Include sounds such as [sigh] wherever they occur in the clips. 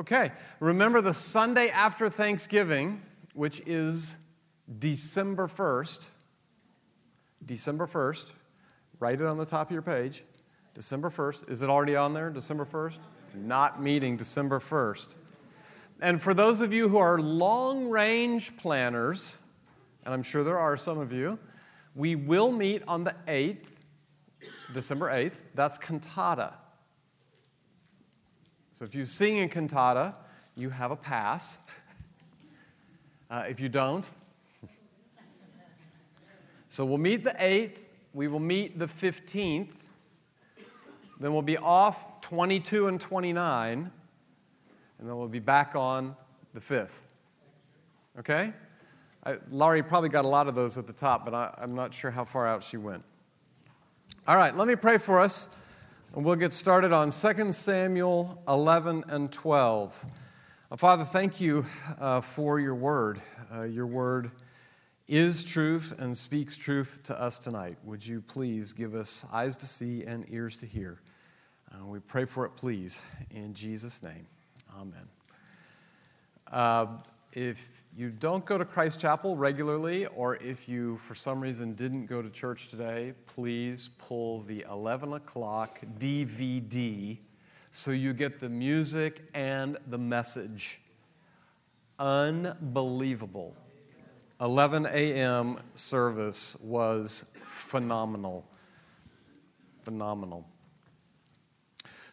Okay, remember the Sunday after Thanksgiving, which is December 1st. December 1st. Write it on the top of your page. December 1st. Is it already on there? December 1st? Not meeting December 1st. And for those of you who are long range planners, and I'm sure there are some of you, we will meet on the 8th, December 8th. That's cantata. So if you sing in cantata, you have a pass. [laughs] Uh, if you don't, [laughs] so we'll meet the 8th, we will meet the 15th, then we'll be off 22 and 29, and then we'll be back on the 5th. Okay? I, Laurie probably got a lot of those at the top, but I, I'm not sure how far out she went. All right, let me pray for us, and we'll get started on 2 Samuel 11 and 12. Uh, Father, thank you uh, for your word. Uh, your word is truth and speaks truth to us tonight. Would you please give us eyes to see and ears to hear? Uh, we pray for it, please, in Jesus' name. Amen. If you don't go to Christ Chapel regularly, or if you for some reason didn't go to church today, please pull the 11 o'clock DVD so you get the music and the message. Unbelievable. 11 a.m. service was phenomenal. Phenomenal.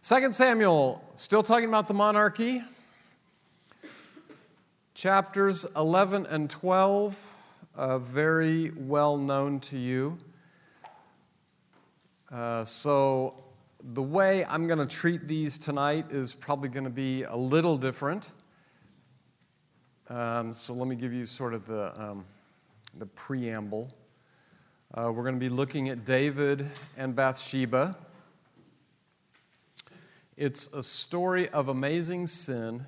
Second Samuel, still talking about the monarchy. Chapters 11 and 12, uh, very well known to you. Uh, so, the way I'm going to treat these tonight is probably going to be a little different. Um, so, let me give you sort of the, um, the preamble. Uh, we're going to be looking at David and Bathsheba. It's a story of amazing sin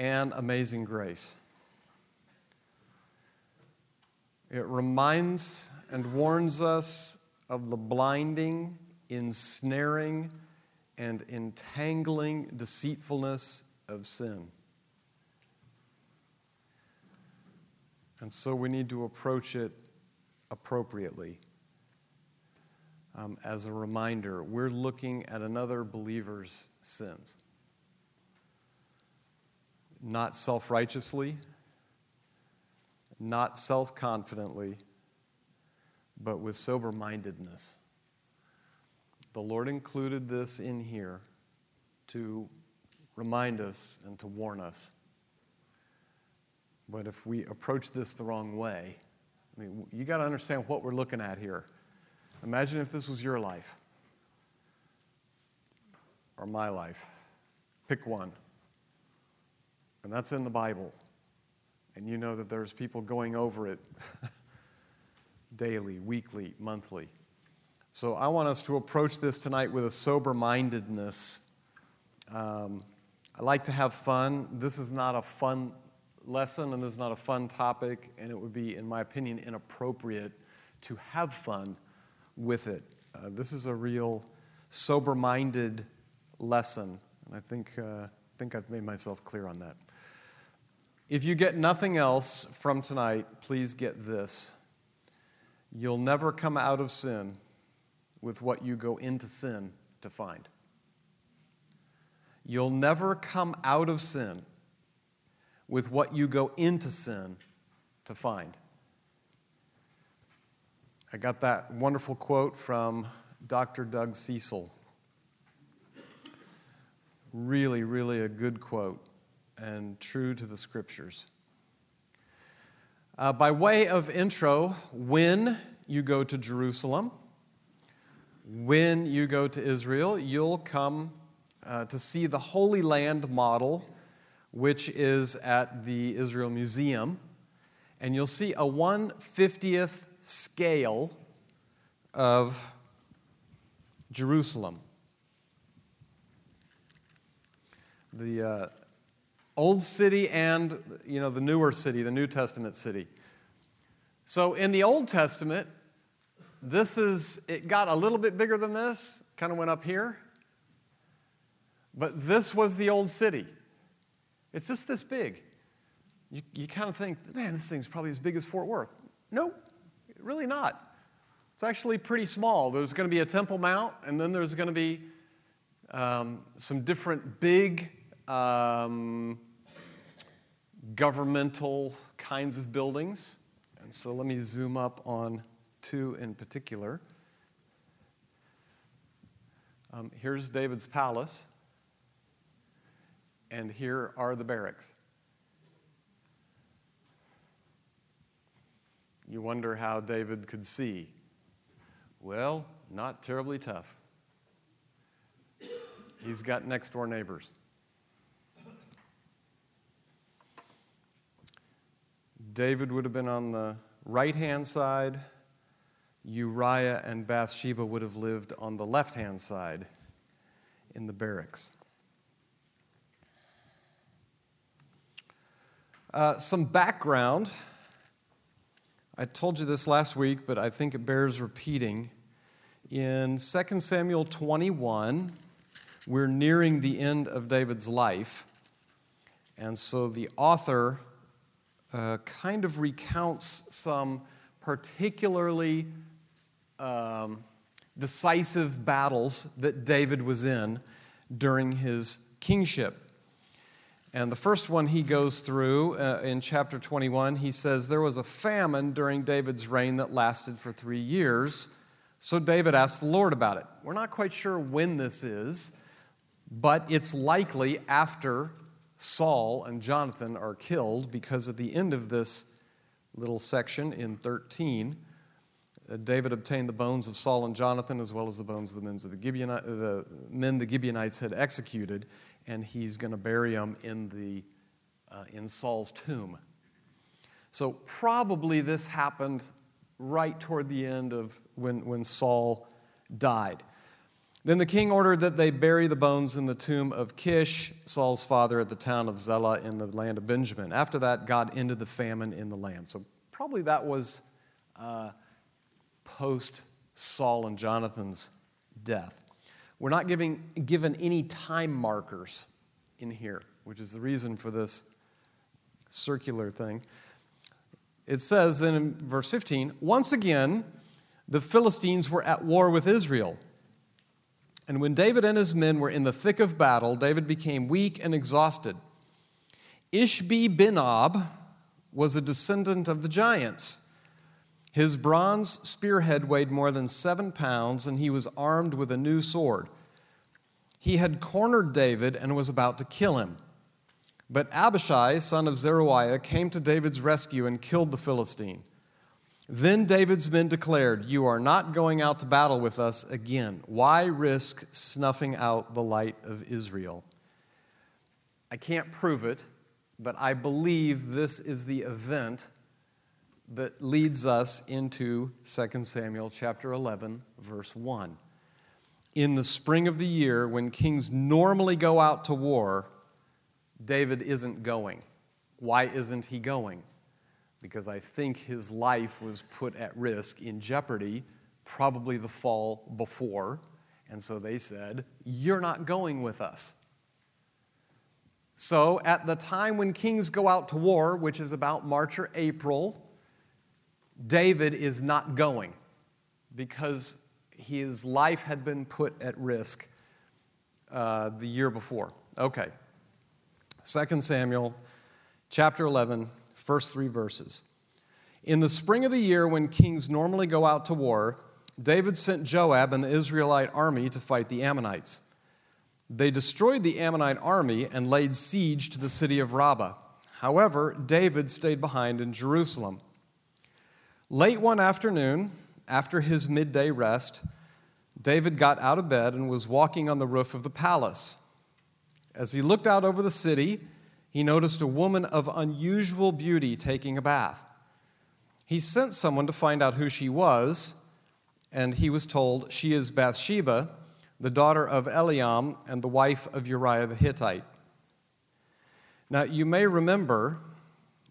and amazing grace. It reminds and warns us of the blinding, ensnaring, and entangling deceitfulness of sin. And so we need to approach it appropriately. Um, as a reminder, we're looking at another believer's sins. Not self righteously, not self confidently, but with sober mindedness. The Lord included this in here to remind us and to warn us. But if we approach this the wrong way, I mean, you got to understand what we're looking at here. Imagine if this was your life or my life. Pick one. And that's in the Bible. And you know that there's people going over it [laughs] daily, weekly, monthly. So I want us to approach this tonight with a sober mindedness. Um, I like to have fun. This is not a fun lesson and this is not a fun topic, and it would be, in my opinion, inappropriate to have fun with it. Uh, this is a real sober minded lesson, and I think, uh, think I've made myself clear on that. If you get nothing else from tonight, please get this. You'll never come out of sin with what you go into sin to find. You'll never come out of sin with what you go into sin to find. I got that wonderful quote from Dr. Doug Cecil. Really, really a good quote and true to the scriptures. Uh, by way of intro, when you go to Jerusalem, when you go to Israel, you'll come uh, to see the Holy Land model, which is at the Israel Museum. And you'll see a 150th scale of Jerusalem. The uh, old city and you know the newer city, the New Testament city. So in the Old Testament, this is it got a little bit bigger than this, kind of went up here. But this was the old city. It's just this big. You, you kind of think, man, this thing's probably as big as Fort Worth. No, really not. It's actually pretty small. There's going to be a Temple Mount, and then there's going to be um, some different big um, governmental kinds of buildings. And so let me zoom up on two in particular. Um, here's David's palace, and here are the barracks. You wonder how David could see. Well, not terribly tough. He's got next door neighbors. David would have been on the right hand side. Uriah and Bathsheba would have lived on the left hand side in the barracks. Uh, some background. I told you this last week, but I think it bears repeating. In 2 Samuel 21, we're nearing the end of David's life. And so the author uh, kind of recounts some particularly um, decisive battles that David was in during his kingship. And the first one he goes through uh, in chapter 21, he says, There was a famine during David's reign that lasted for three years. So David asked the Lord about it. We're not quite sure when this is, but it's likely after Saul and Jonathan are killed, because at the end of this little section in 13, uh, David obtained the bones of Saul and Jonathan as well as the bones of the men, of the, Gibeonite, the men the Gibeonites had executed, and he's going to bury them in, the, uh, in Saul's tomb. So, probably this happened right toward the end of when, when Saul died. Then the king ordered that they bury the bones in the tomb of Kish, Saul's father, at the town of Zelah in the land of Benjamin. After that, God ended the famine in the land. So, probably that was uh, post Saul and Jonathan's death. We're not giving, given any time markers in here, which is the reason for this circular thing. It says then in verse 15 once again, the Philistines were at war with Israel. And when David and his men were in the thick of battle, David became weak and exhausted. Ishbi Benob was a descendant of the giants. His bronze spearhead weighed more than seven pounds, and he was armed with a new sword. He had cornered David and was about to kill him. But Abishai, son of Zeruiah, came to David's rescue and killed the Philistine. Then David's men declared, You are not going out to battle with us again. Why risk snuffing out the light of Israel? I can't prove it, but I believe this is the event that leads us into 2 Samuel chapter 11, verse 1. In the spring of the year, when kings normally go out to war, David isn't going. Why isn't he going? Because I think his life was put at risk, in jeopardy, probably the fall before. And so they said, You're not going with us. So, at the time when kings go out to war, which is about March or April, David is not going because his life had been put at risk uh, the year before. Okay. 2 Samuel chapter 11, first three verses. In the spring of the year, when kings normally go out to war, David sent Joab and the Israelite army to fight the Ammonites. They destroyed the Ammonite army and laid siege to the city of Rabbah. However, David stayed behind in Jerusalem. Late one afternoon, after his midday rest, David got out of bed and was walking on the roof of the palace. As he looked out over the city, he noticed a woman of unusual beauty taking a bath. He sent someone to find out who she was, and he was told, She is Bathsheba, the daughter of Eliam and the wife of Uriah the Hittite. Now, you may remember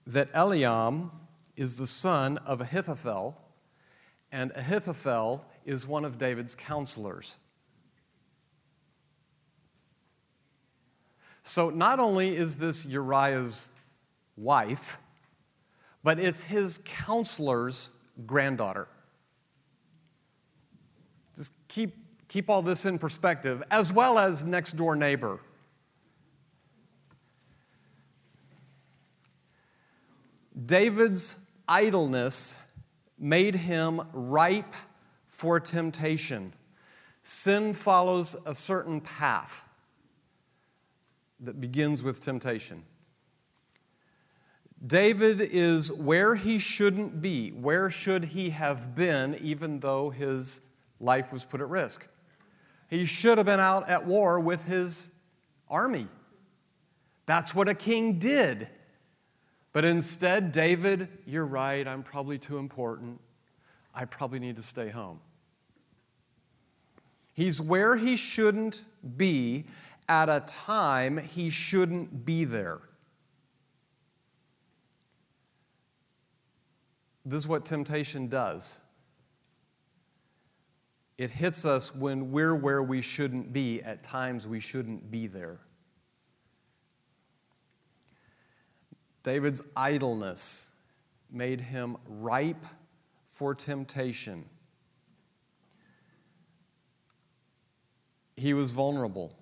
that Eliam is the son of Ahithophel, and Ahithophel is one of David's counselors. So not only is this Uriah's wife, but it's his counselor's granddaughter. Just keep, keep all this in perspective, as well as next door neighbor. David's idleness made him ripe for temptation. Sin follows a certain path that begins with temptation. David is where he shouldn't be. Where should he have been, even though his life was put at risk? He should have been out at war with his army. That's what a king did. But instead, David, you're right, I'm probably too important. I probably need to stay home. He's where he shouldn't be at a time he shouldn't be there. This is what temptation does it hits us when we're where we shouldn't be at times we shouldn't be there. David's idleness made him ripe for temptation. He was vulnerable.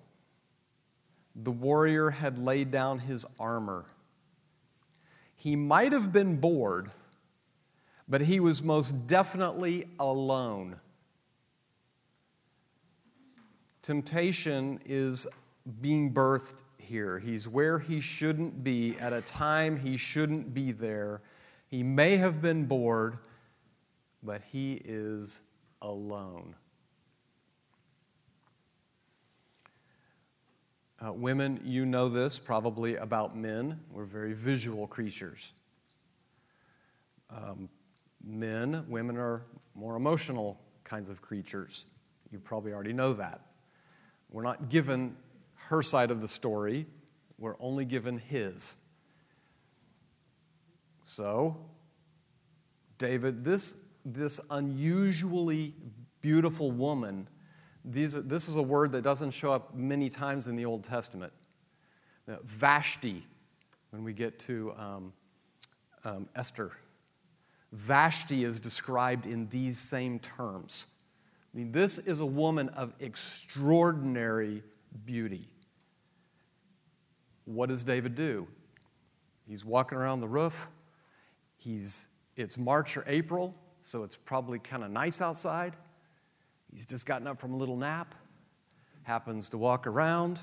The warrior had laid down his armor. He might have been bored, but he was most definitely alone. Temptation is being birthed here. He's where he shouldn't be at a time he shouldn't be there. He may have been bored, but he is alone. Uh, women, you know this probably about men. We're very visual creatures. Um, men, women are more emotional kinds of creatures. You probably already know that. We're not given her side of the story, we're only given his. So, David, this, this unusually beautiful woman, these, this is a word that doesn't show up many times in the Old Testament. Vashti, when we get to um, um, Esther, Vashti is described in these same terms. I mean, this is a woman of extraordinary beauty. What does David do? He's walking around the roof. He's, it's March or April, so it's probably kind of nice outside. He's just gotten up from a little nap, happens to walk around.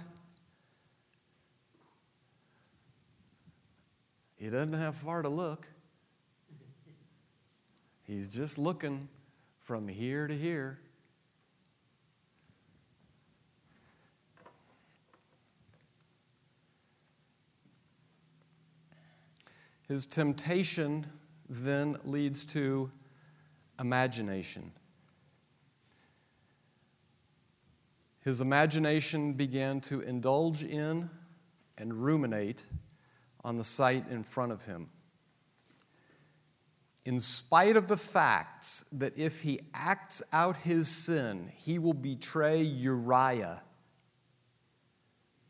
He doesn't have far to look. He's just looking from here to here. His temptation then leads to imagination. His imagination began to indulge in and ruminate on the sight in front of him. In spite of the facts that if he acts out his sin, he will betray Uriah,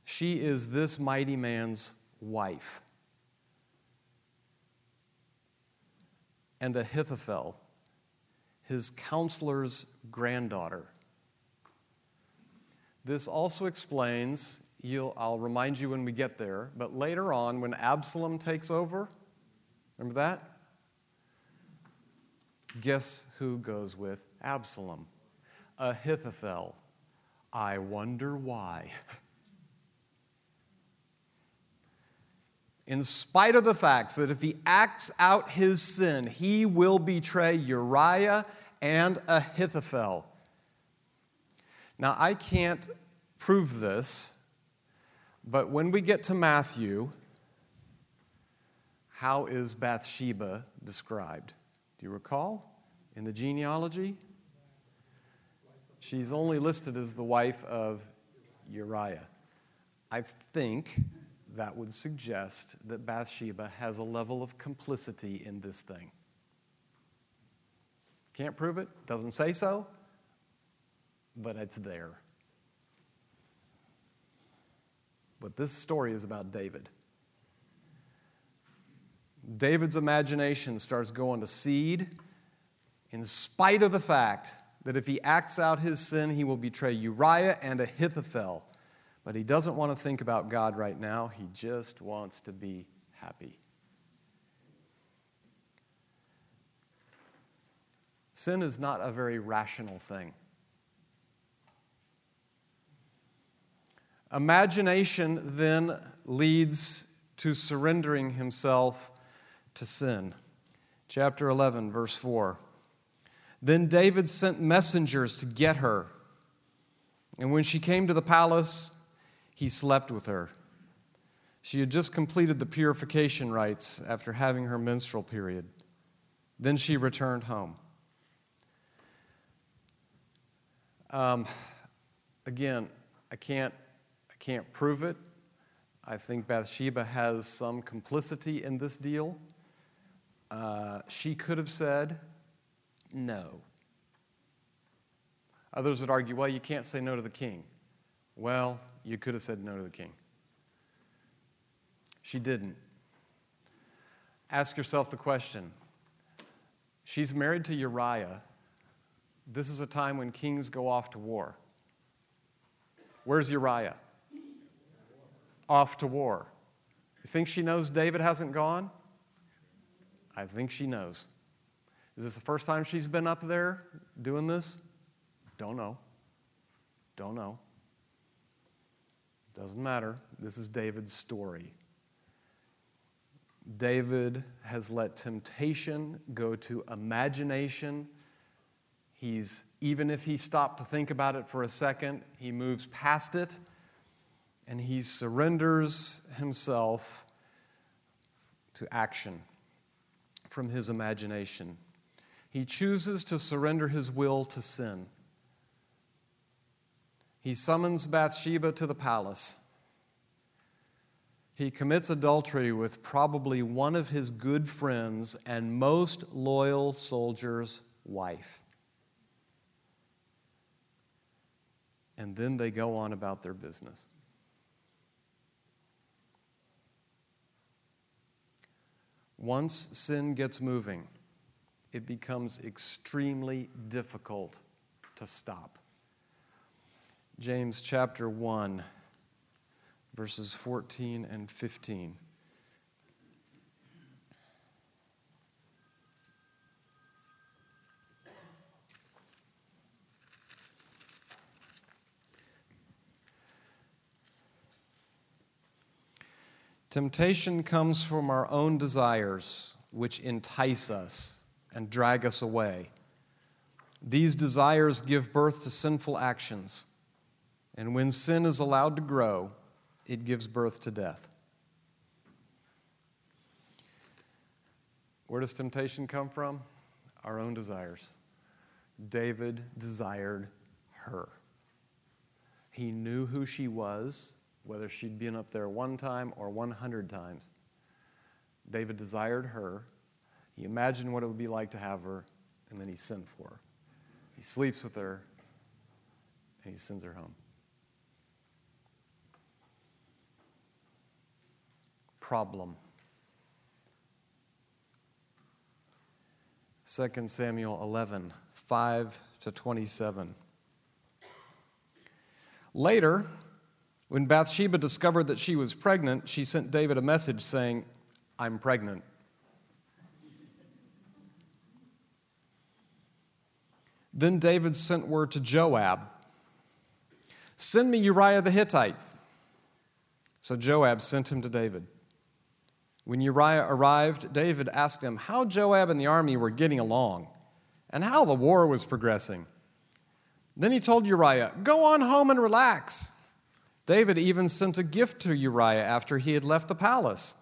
she is this mighty man's wife. and Ahithophel, his counselor's granddaughter. This also explains, I'll remind you when we get there, but later on, when Absalom takes over, remember that? Guess who goes with Absalom? Ahithophel. I wonder why. in spite of the facts that if he acts out his sin, he will betray Uriah and Ahithophel. Now, I can't prove this, but when we get to Matthew, how is Bathsheba described? Do you recall? In the genealogy? She's only listed as the wife of Uriah. I think that would suggest that Bathsheba has a level of complicity in this thing. Can't prove it, doesn't say so, but it's there. But this story is about David. David's imagination starts going to seed in spite of the fact that if he acts out his sin, he will betray Uriah and Ahithophel. But he doesn't want to think about God right now, he just wants to be happy. Sin is not a very rational thing. Imagination then leads to surrendering himself to sin. Chapter 11, verse 4. Then David sent messengers to get her. And when she came to the palace, he slept with her. She had just completed the purification rites after having her menstrual period. Then she returned home. Um, again, I can't, can't prove it. I think Bathsheba has some complicity in this deal. Uh, she could have said no. Others would argue, well, you can't say no to the king. Well, you could have said no to the king. She didn't. Ask yourself the question she's married to Uriah. This is a time when kings go off to war. Where's Uriah? Off to war. You think she knows David hasn't gone? I think she knows. Is this the first time she's been up there doing this? Don't know. Don't know. Doesn't matter. This is David's story. David has let temptation go to imagination. He's, even if he stopped to think about it for a second, he moves past it and he surrenders himself to action from his imagination. He chooses to surrender his will to sin. He summons Bathsheba to the palace. He commits adultery with probably one of his good friends and most loyal soldier's wife. And then they go on about their business. Once sin gets moving, it becomes extremely difficult to stop. James chapter 1, verses 14 and 15. Temptation comes from our own desires, which entice us and drag us away. These desires give birth to sinful actions, and when sin is allowed to grow, it gives birth to death. Where does temptation come from? Our own desires. David desired her. He knew who she was whether she'd been up there one time or 100 times. David desired her. He imagined what it would be like to have her, and then he sent for her. He sleeps with her, and he sends her home. Problem. 2 Samuel 11, 5 to 27. Later, when Bathsheba discovered that she was pregnant, she sent David a message saying, I'm pregnant. Then David sent word to Joab Send me Uriah the Hittite. So Joab sent him to David. When Uriah arrived, David asked him how Joab and the army were getting along and how the war was progressing. Then he told Uriah, Go on home and relax. David even sent a gift to Uriah after he had left the palace.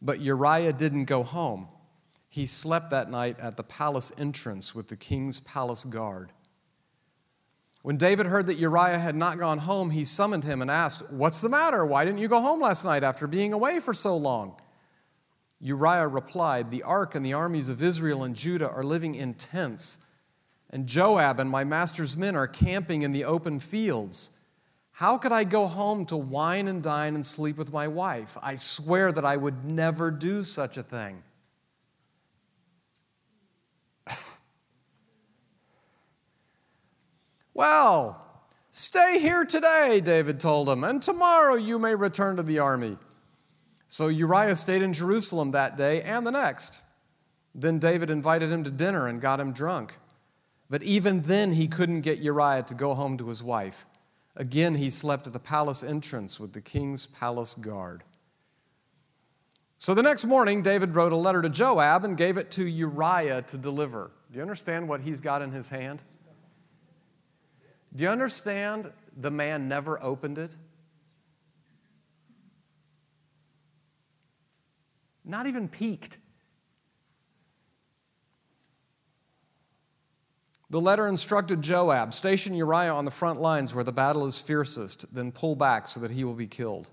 But Uriah didn't go home. He slept that night at the palace entrance with the king's palace guard. When David heard that Uriah had not gone home, he summoned him and asked, What's the matter? Why didn't you go home last night after being away for so long? Uriah replied, The ark and the armies of Israel and Judah are living in tents, and Joab and my master's men are camping in the open fields. How could I go home to wine and dine and sleep with my wife? I swear that I would never do such a thing. [laughs] well, stay here today, David told him, and tomorrow you may return to the army. So Uriah stayed in Jerusalem that day and the next. Then David invited him to dinner and got him drunk. But even then, he couldn't get Uriah to go home to his wife. Again, he slept at the palace entrance with the king's palace guard. So the next morning, David wrote a letter to Joab and gave it to Uriah to deliver. Do you understand what he's got in his hand? Do you understand the man never opened it? Not even peeked. The letter instructed Joab station Uriah on the front lines where the battle is fiercest, then pull back so that he will be killed.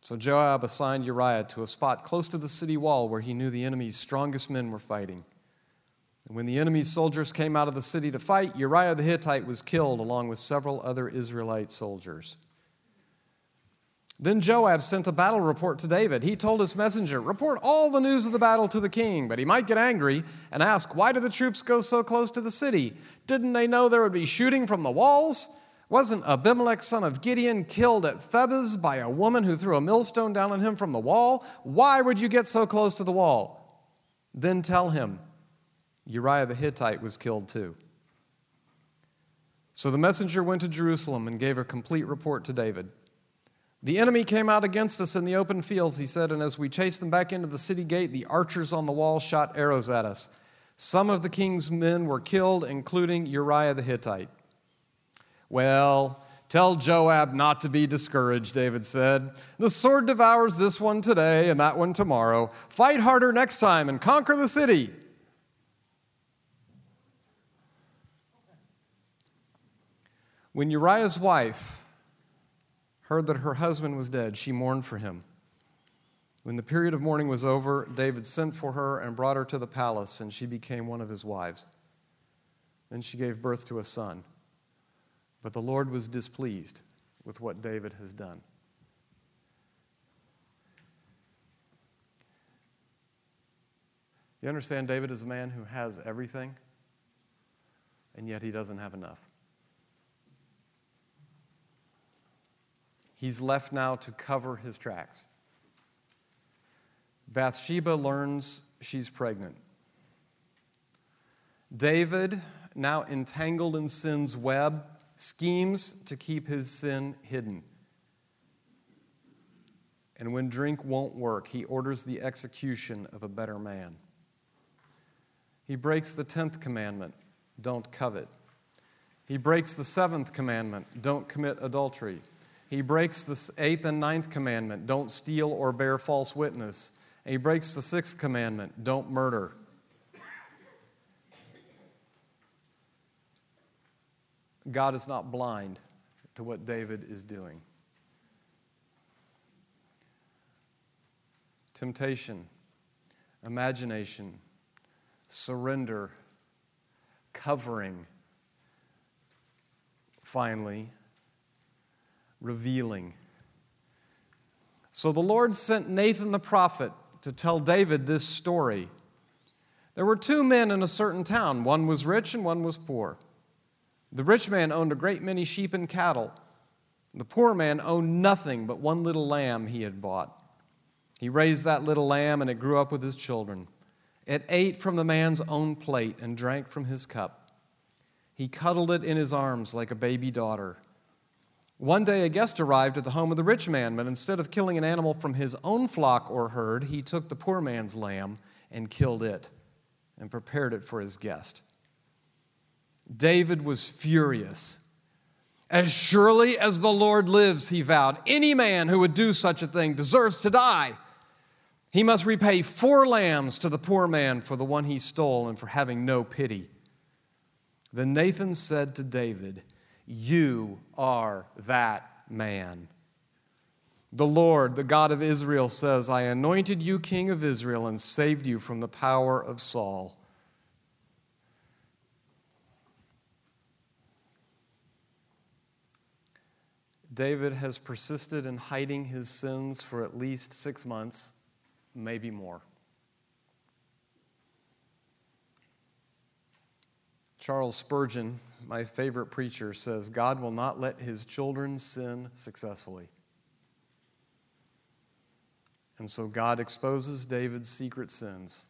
So Joab assigned Uriah to a spot close to the city wall where he knew the enemy's strongest men were fighting. And when the enemy's soldiers came out of the city to fight, Uriah the Hittite was killed along with several other Israelite soldiers. Then Joab sent a battle report to David. He told his messenger, Report all the news of the battle to the king. But he might get angry and ask, Why did the troops go so close to the city? Didn't they know there would be shooting from the walls? Wasn't Abimelech, son of Gideon, killed at Thebez by a woman who threw a millstone down on him from the wall? Why would you get so close to the wall? Then tell him, Uriah the Hittite was killed too. So the messenger went to Jerusalem and gave a complete report to David. The enemy came out against us in the open fields, he said, and as we chased them back into the city gate, the archers on the wall shot arrows at us. Some of the king's men were killed, including Uriah the Hittite. Well, tell Joab not to be discouraged, David said. The sword devours this one today and that one tomorrow. Fight harder next time and conquer the city. When Uriah's wife, heard that her husband was dead, she mourned for him. When the period of mourning was over, David sent for her and brought her to the palace, and she became one of his wives. Then she gave birth to a son. But the Lord was displeased with what David has done. You understand, David is a man who has everything, and yet he doesn't have enough. He's left now to cover his tracks. Bathsheba learns she's pregnant. David, now entangled in sin's web, schemes to keep his sin hidden. And when drink won't work, he orders the execution of a better man. He breaks the tenth commandment don't covet. He breaks the seventh commandment don't commit adultery. He breaks the eighth and ninth commandment don't steal or bear false witness. And he breaks the sixth commandment don't murder. God is not blind to what David is doing. Temptation, imagination, surrender, covering, finally, revealing. So the Lord sent Nathan the prophet to tell David this story. There were two men in a certain town. One was rich and one was poor. The rich man owned a great many sheep and cattle. The poor man owned nothing but one little lamb he had bought. He raised that little lamb and it grew up with his children. It ate from the man's own plate and drank from his cup. He cuddled it in his arms like a baby daughter. One day, a guest arrived at the home of the rich man, but instead of killing an animal from his own flock or herd, he took the poor man's lamb and killed it and prepared it for his guest. David was furious. As surely as the Lord lives, he vowed, any man who would do such a thing deserves to die. He must repay four lambs to the poor man for the one he stole and for having no pity. Then Nathan said to David, you are that man. The Lord, the God of Israel, says, I anointed you king of Israel and saved you from the power of Saul. David has persisted in hiding his sins for at least six months, maybe more. Charles Spurgeon, my favorite preacher, says God will not let his children sin successfully. And so God exposes David's secret sins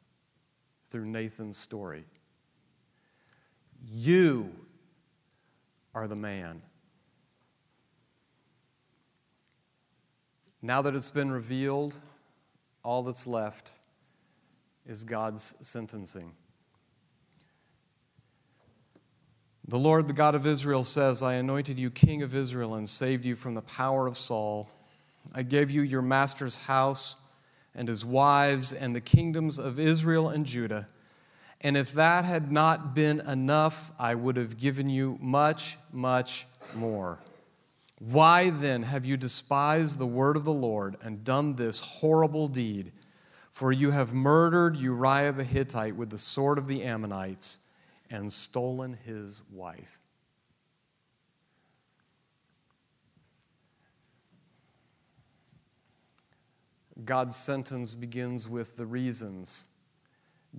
through Nathan's story. You are the man. Now that it's been revealed, all that's left is God's sentencing. The Lord, the God of Israel, says, I anointed you king of Israel and saved you from the power of Saul. I gave you your master's house and his wives and the kingdoms of Israel and Judah. And if that had not been enough, I would have given you much, much more. Why then have you despised the word of the Lord and done this horrible deed? For you have murdered Uriah the Hittite with the sword of the Ammonites and stolen his wife. God's sentence begins with the reasons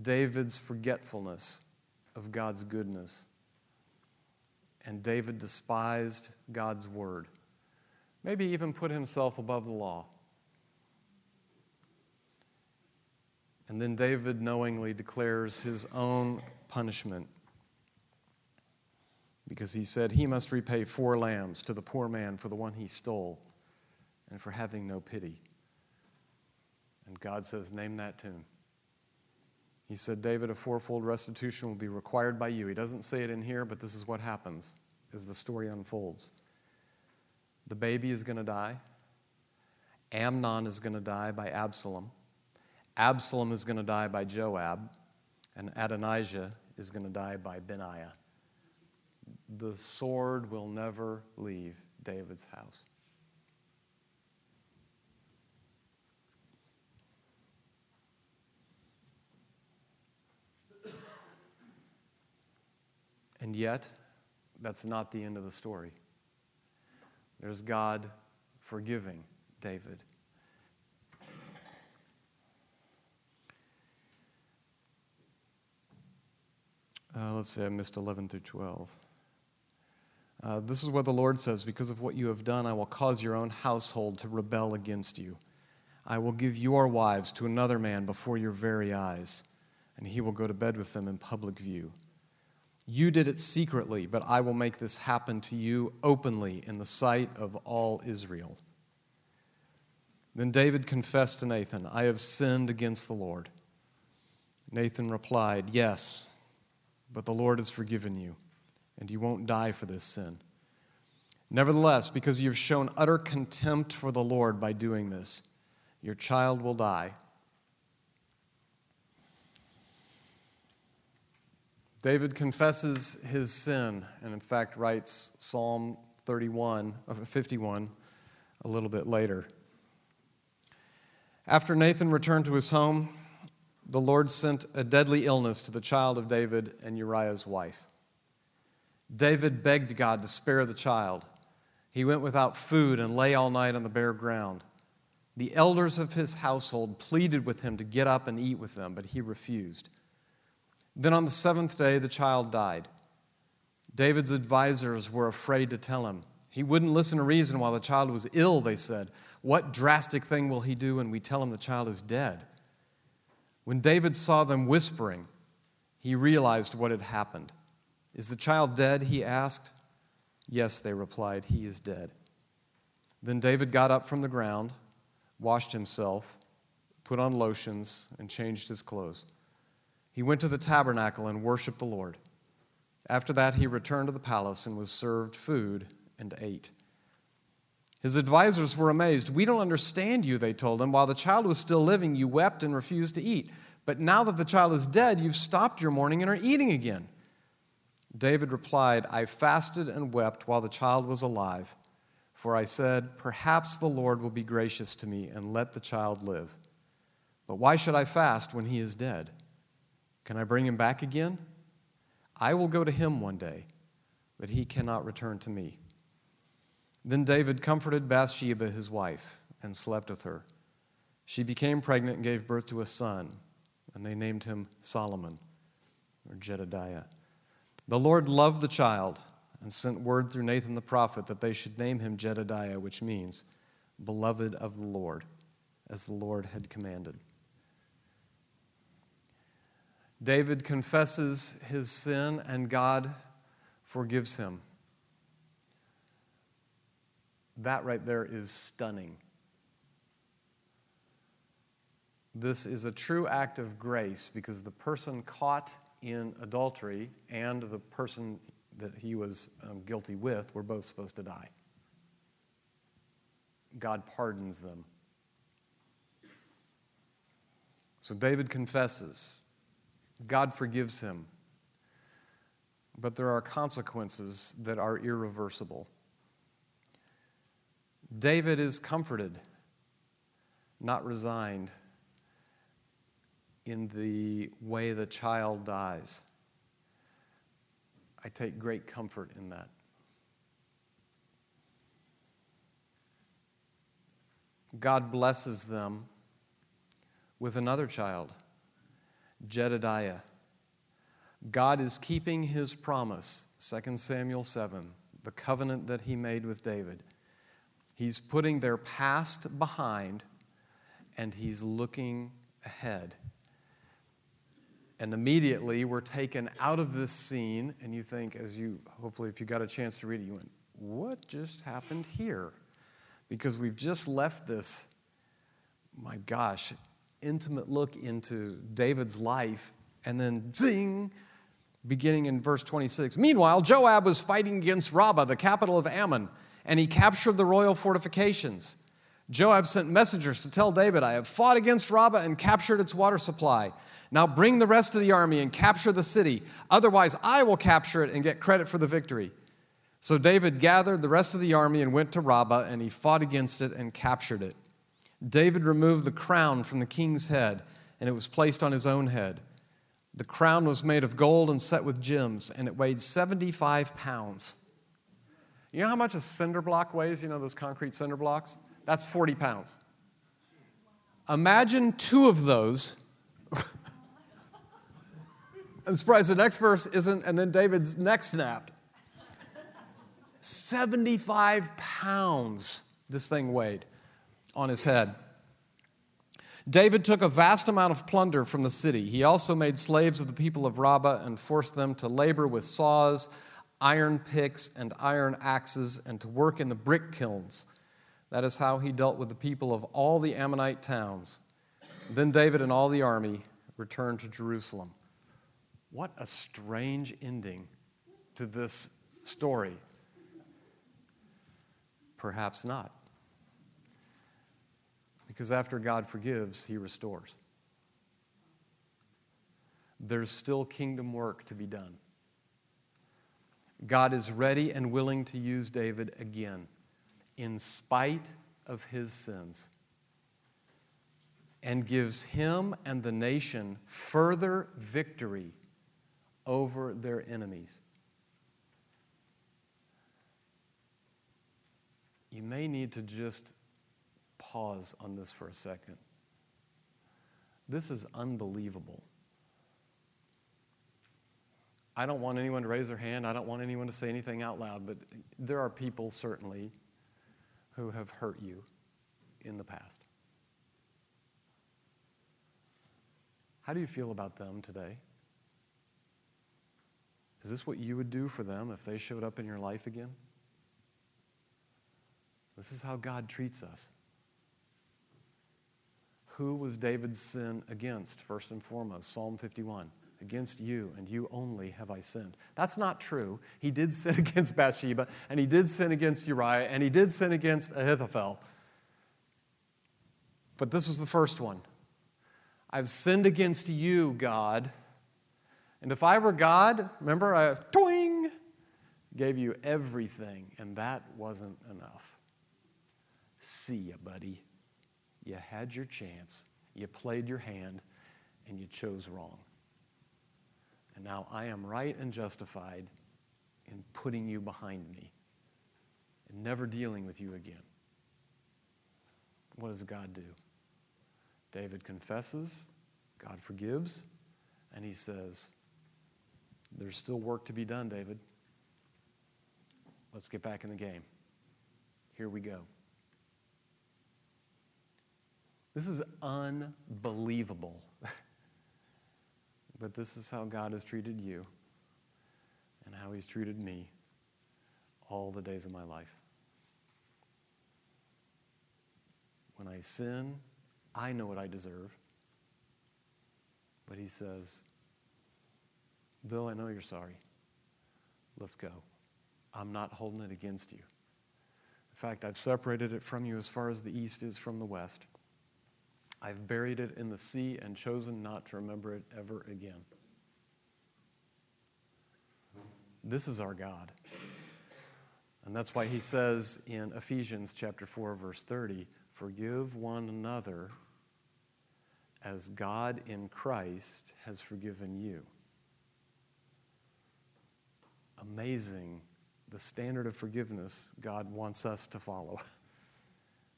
David's forgetfulness of God's goodness and David despised God's word, maybe even put himself above the law. And then David knowingly declares his own punishment because he said he must repay four lambs to the poor man for the one he stole and for having no pity. And God says, Name that tune. He said, David, a fourfold restitution will be required by you. He doesn't say it in here, but this is what happens as the story unfolds. The baby is going to die. Amnon is going to die by Absalom. Absalom is going to die by Joab. And Adonijah is going to die by Benaiah. The sword will never leave David's house. And yet, that's not the end of the story. There's God forgiving David. Uh, let's see, I missed 11 through 12. Uh, this is what the Lord says Because of what you have done, I will cause your own household to rebel against you. I will give your wives to another man before your very eyes, and he will go to bed with them in public view. You did it secretly, but I will make this happen to you openly in the sight of all Israel. Then David confessed to Nathan, I have sinned against the Lord. Nathan replied, Yes, but the Lord has forgiven you, and you won't die for this sin. Nevertheless, because you have shown utter contempt for the Lord by doing this, your child will die David confesses his sin and, in fact, writes Psalm 31, uh, 51 a little bit later. After Nathan returned to his home, the Lord sent a deadly illness to the child of David and Uriah's wife. David begged God to spare the child. He went without food and lay all night on the bare ground. The elders of his household pleaded with him to get up and eat with them, but he refused. Then on the seventh day, the child died. David's advisors were afraid to tell him. He wouldn't listen to reason while the child was ill, they said. What drastic thing will he do when we tell him the child is dead? When David saw them whispering, he realized what had happened. Is the child dead? He asked. Yes, they replied, he is dead. Then David got up from the ground, washed himself, put on lotions, and changed his clothes. He went to the tabernacle and worshiped the Lord. After that, he returned to the palace and was served food and ate. His advisors were amazed. We don't understand you, they told him. While the child was still living, you wept and refused to eat. But now that the child is dead, you've stopped your mourning and are eating again. David replied, I fasted and wept while the child was alive, for I said, Perhaps the Lord will be gracious to me and let the child live. But why should I fast when he is dead? Can I bring him back again? I will go to him one day, but he cannot return to me. Then David comforted Bathsheba, his wife, and slept with her. She became pregnant and gave birth to a son, and they named him Solomon or Jedidiah. The Lord loved the child and sent word through Nathan the prophet that they should name him Jedidiah, which means beloved of the Lord, as the Lord had commanded. David confesses his sin, and God forgives him. That right there is stunning. This is a true act of grace because the person caught in adultery and the person that he was um, guilty with were both supposed to die. God pardons them. So David confesses. God forgives him. But there are consequences that are irreversible. David is comforted, not resigned, in the way the child dies. I take great comfort in that. God blesses them with another child, Jedidiah. God is keeping his promise, 2 Samuel 7, the covenant that he made with David. He's putting their past behind and he's looking ahead. And immediately we're taken out of this scene, and you think, as you hopefully, if you got a chance to read it, you went, What just happened here? Because we've just left this, my gosh, intimate look into David's life, and then zing, beginning in verse 26. Meanwhile, Joab was fighting against Rabbah, the capital of Ammon and he captured the royal fortifications. Joab sent messengers to tell David, I have fought against Rabbah and captured its water supply. Now bring the rest of the army and capture the city. Otherwise, I will capture it and get credit for the victory. So David gathered the rest of the army and went to Rabbah, and he fought against it and captured it. David removed the crown from the king's head, and it was placed on his own head. The crown was made of gold and set with gems, and it weighed 75 pounds. You know how much a cinder block weighs? You know those concrete cinder blocks? That's 40 pounds. Imagine two of those. I'm surprised the next verse isn't, and then David's neck snapped. 75 pounds this thing weighed on his head. David took a vast amount of plunder from the city. He also made slaves of the people of Rabbah and forced them to labor with saws iron picks and iron axes and to work in the brick kilns. That is how he dealt with the people of all the Ammonite towns. Then David and all the army returned to Jerusalem. What a strange ending to this story. Perhaps not. Because after God forgives, he restores. There's still kingdom work to be done. God is ready and willing to use David again, in spite of his sins, and gives him and the nation further victory over their enemies. You may need to just pause on this for a second. This is unbelievable. I don't want anyone to raise their hand. I don't want anyone to say anything out loud, but there are people certainly who have hurt you in the past. How do you feel about them today? Is this what you would do for them if they showed up in your life again? This is how God treats us. Who was David's sin against, first and foremost? Psalm 51. Against you and you only have I sinned. That's not true. He did [laughs] sin against Bathsheba, and he did sin against Uriah, and he did sin against Ahithophel. But this was the first one. I've sinned against you, God. And if I were God, remember, I toing, gave you everything, and that wasn't enough. See ya, buddy. You had your chance, you played your hand, and you chose wrong. And now I am right and justified in putting you behind me and never dealing with you again. What does God do? David confesses, God forgives, and he says, There's still work to be done, David. Let's get back in the game. Here we go. This is unbelievable. [laughs] but this is how God has treated you and how He's treated me all the days of my life. When I sin, I know what I deserve. But He says, Bill, I know you're sorry. Let's go. I'm not holding it against you. In fact, I've separated it from you as far as the east is from the west. I've buried it in the sea and chosen not to remember it ever again. This is our God. And that's why he says in Ephesians chapter 4 verse 30, forgive one another as God in Christ has forgiven you. Amazing the standard of forgiveness God wants us to follow. [laughs]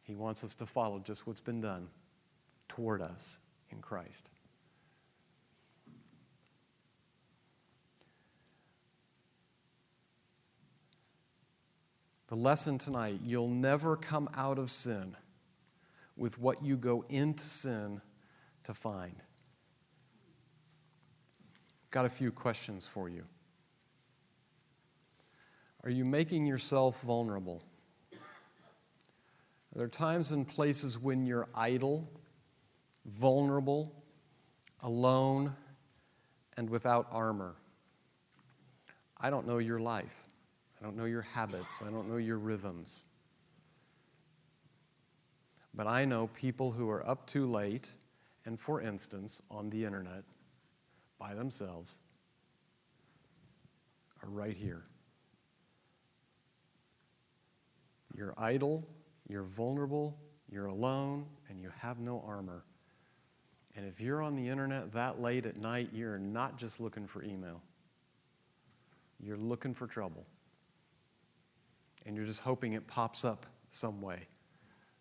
He wants us to follow just what's been done toward us in Christ. The lesson tonight you'll never come out of sin with what you go into sin to find. Got a few questions for you. Are you making yourself vulnerable? There are there times and places when you're idle vulnerable, alone, and without armor. I don't know your life. I don't know your habits. I don't know your rhythms. But I know people who are up too late and, for instance, on the internet by themselves are right here. You're idle, you're vulnerable, you're alone, and you have no armor. And if you're on the internet that late at night, you're not just looking for email, you're looking for trouble. And you're just hoping it pops up some way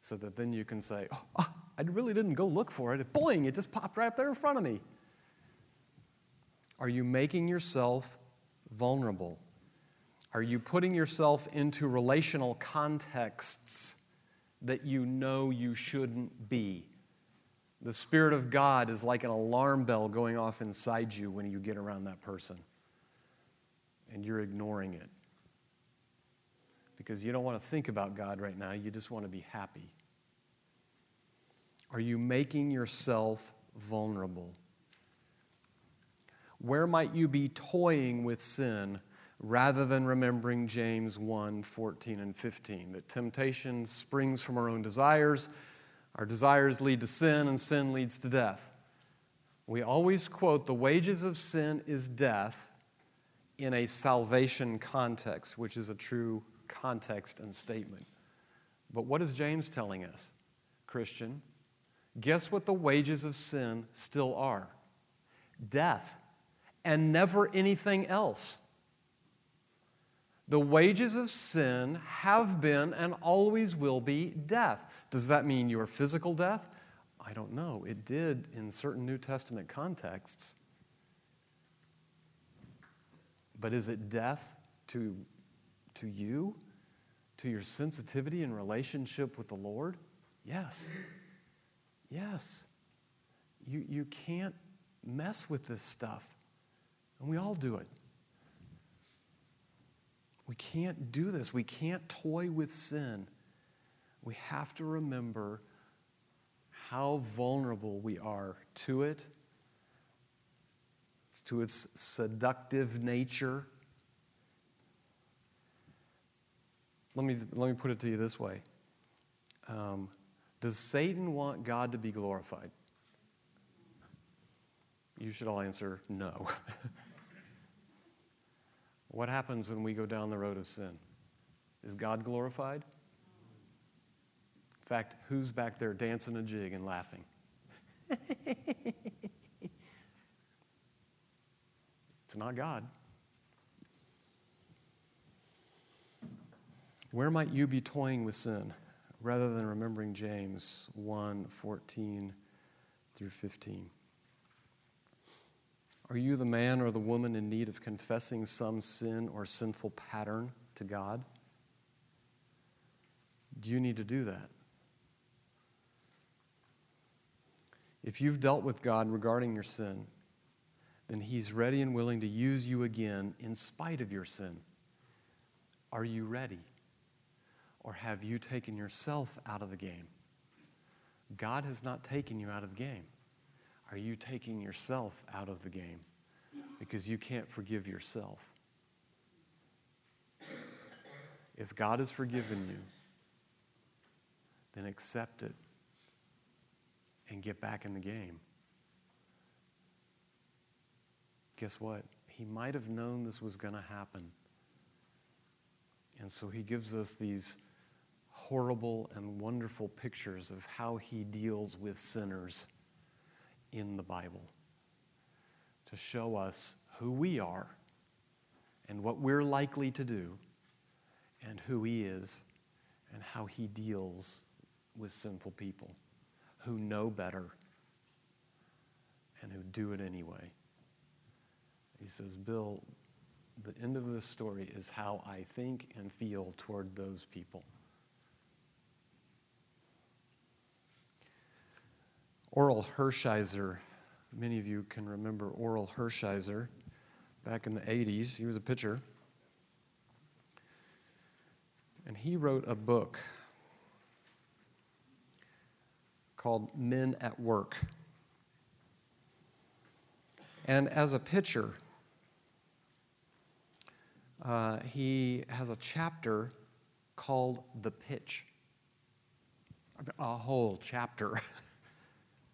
so that then you can say, oh, oh, I really didn't go look for it. Boing, it just popped right up there in front of me. Are you making yourself vulnerable? Are you putting yourself into relational contexts that you know you shouldn't be? The Spirit of God is like an alarm bell going off inside you when you get around that person. And you're ignoring it. Because you don't want to think about God right now, you just want to be happy. Are you making yourself vulnerable? Where might you be toying with sin rather than remembering James 1 14 and 15? That temptation springs from our own desires our desires lead to sin, and sin leads to death. We always quote the wages of sin is death in a salvation context, which is a true context and statement. But what is James telling us? Christian, guess what the wages of sin still are? Death, and never anything else. The wages of sin have been and always will be death. Does that mean your physical death? I don't know. It did in certain New Testament contexts. But is it death to, to you, to your sensitivity and relationship with the Lord? Yes. Yes. You, you can't mess with this stuff. And we all do it. We can't do this. We can't toy with sin. We have to remember how vulnerable we are to it, to its seductive nature. Let me, let me put it to you this way um, Does Satan want God to be glorified? You should all answer no. [laughs] What happens when we go down the road of sin? Is God glorified? In fact, who's back there dancing a jig and laughing? [laughs] it's not God. Where might you be toying with sin rather than remembering James 1 14 through 15? Are you the man or the woman in need of confessing some sin or sinful pattern to God? Do you need to do that? If you've dealt with God regarding your sin, then He's ready and willing to use you again in spite of your sin. Are you ready? Or have you taken yourself out of the game? God has not taken you out of the game. Are you taking yourself out of the game because you can't forgive yourself? If God has forgiven you, then accept it and get back in the game. Guess what? He might have known this was going to happen. And so he gives us these horrible and wonderful pictures of how he deals with sinners in the Bible to show us who we are and what we're likely to do and who he is and how he deals with sinful people who know better and who do it anyway. He says, Bill, the end of this story is how I think and feel toward those people. Orel Hershiser, many of you can remember Orel Hershiser back in the 80s. He was a pitcher. And he wrote a book called Men at Work. And as a pitcher, uh, he has a chapter called The Pitch. A whole chapter [laughs]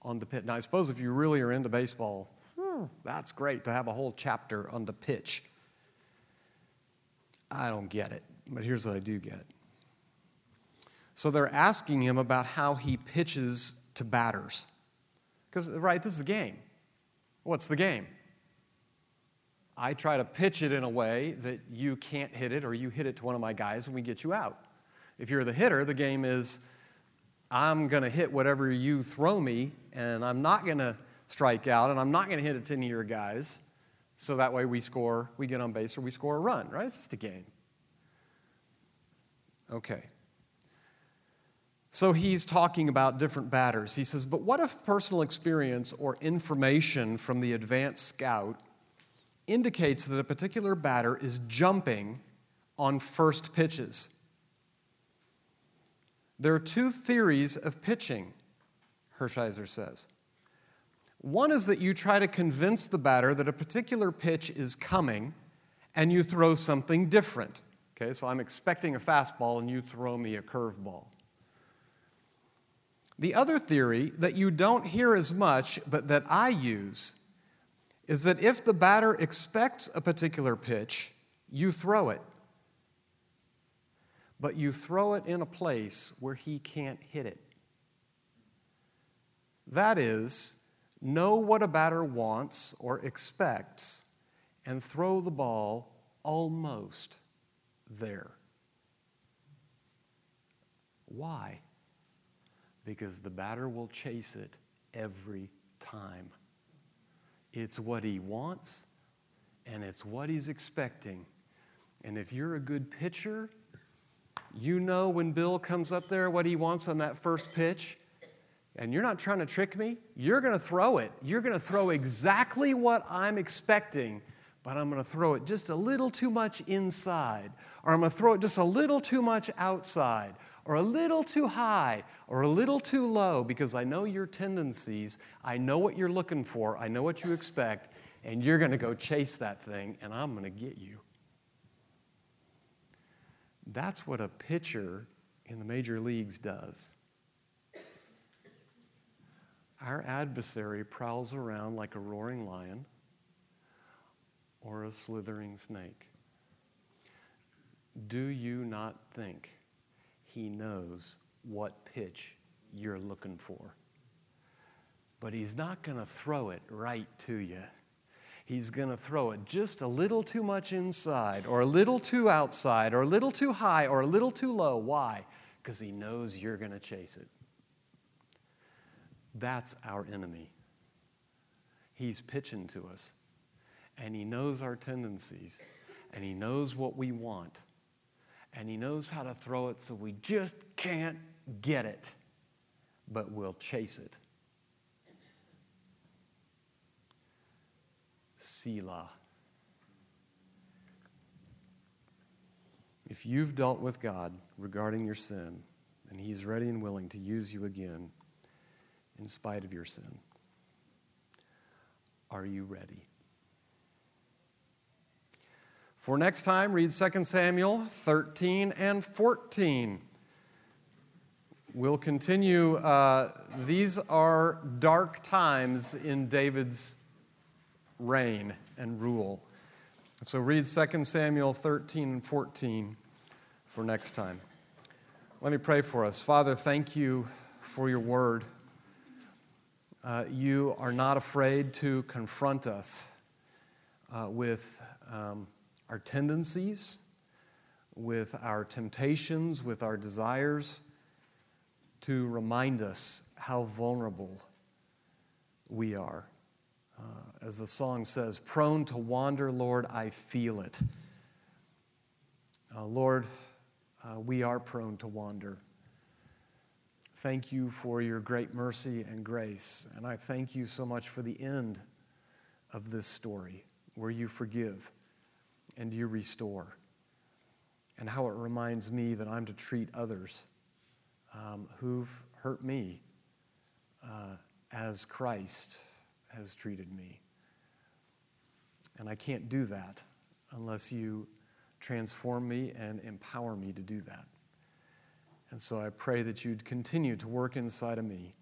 on the pitch. Now, I suppose if you really are into baseball, that's great to have a whole chapter on the pitch. I don't get it, but here's what I do get. So they're asking him about how he pitches to batters. Because, right, this is a game. What's the game? I try to pitch it in a way that you can't hit it, or you hit it to one of my guys and we get you out. If you're the hitter, the game is I'm going to hit whatever you throw me, and I'm not going to strike out, and I'm not going to hit it to any of guys. So that way we score, we get on base, or we score a run, right? It's just a game. Okay. So he's talking about different batters. He says, But what if personal experience or information from the advanced scout indicates that a particular batter is jumping on first pitches? There are two theories of pitching, Hershiser says. One is that you try to convince the batter that a particular pitch is coming and you throw something different. Okay, so I'm expecting a fastball and you throw me a curveball. The other theory that you don't hear as much, but that I use, is that if the batter expects a particular pitch, you throw it. But you throw it in a place where he can't hit it. That is, know what a batter wants or expects and throw the ball almost there. Why? because the batter will chase it every time. It's what he wants and it's what he's expecting. And if you're a good pitcher, you know when Bill comes up there what he wants on that first pitch, and you're not trying to trick me, you're going to throw it. You're going to throw exactly what I'm expecting, but I'm going to throw it just a little too much inside, or I'm going to throw it just a little too much outside, or a little too high or a little too low because I know your tendencies. I know what you're looking for. I know what you expect. And you're going to go chase that thing, and I'm going to get you. That's what a pitcher in the major leagues does. Our adversary prowls around like a roaring lion or a slithering snake. Do you not think he knows what pitch you're looking for. But He's not going to throw it right to you. he's going to throw it just a little too much inside, or a little too outside, or a little too high, or a little too low. Why? Because he knows you're going to chase it. That's our enemy. He's pitching to us, and he knows our tendencies, and he knows what we want, and he knows how to throw it so we just can't get it, but we'll chase it. Selah. If you've dealt with God regarding your sin, and He's ready and willing to use you again in spite of your sin, are you ready? For next time, read 2 Samuel 13 and 14. We'll continue. Uh, these are dark times in David's reign and rule. So read 2 Samuel 13 and 14 for next time. Let me pray for us. Father, thank you for your word. Uh, you are not afraid to confront us uh, with um, our tendencies, with our temptations, with our desires, to remind us how vulnerable we are. Uh, as the song says, prone to wander, Lord, I feel it. Uh, Lord, uh, we are prone to wander. Thank you for your great mercy and grace. And I thank you so much for the end of this story where you forgive and you restore. And how it reminds me that I'm to treat others um, who've hurt me uh, as Christ has treated me. And I can't do that unless you transform me and empower me to do that. And so I pray that you'd continue to work inside of me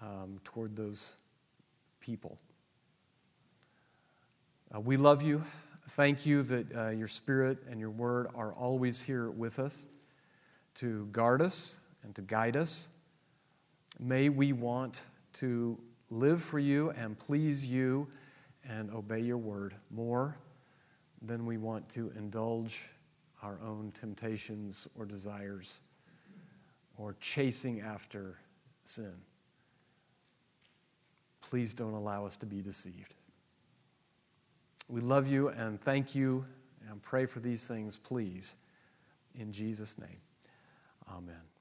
um, toward those people. Uh, we love you. Thank you that uh, your spirit and your word are always here with us to guard us and to guide us. May we want to live for you and please you and obey your word more than we want to indulge our own temptations or desires or chasing after sin. Please don't allow us to be deceived. We love you and thank you and pray for these things, please. In Jesus' name, amen.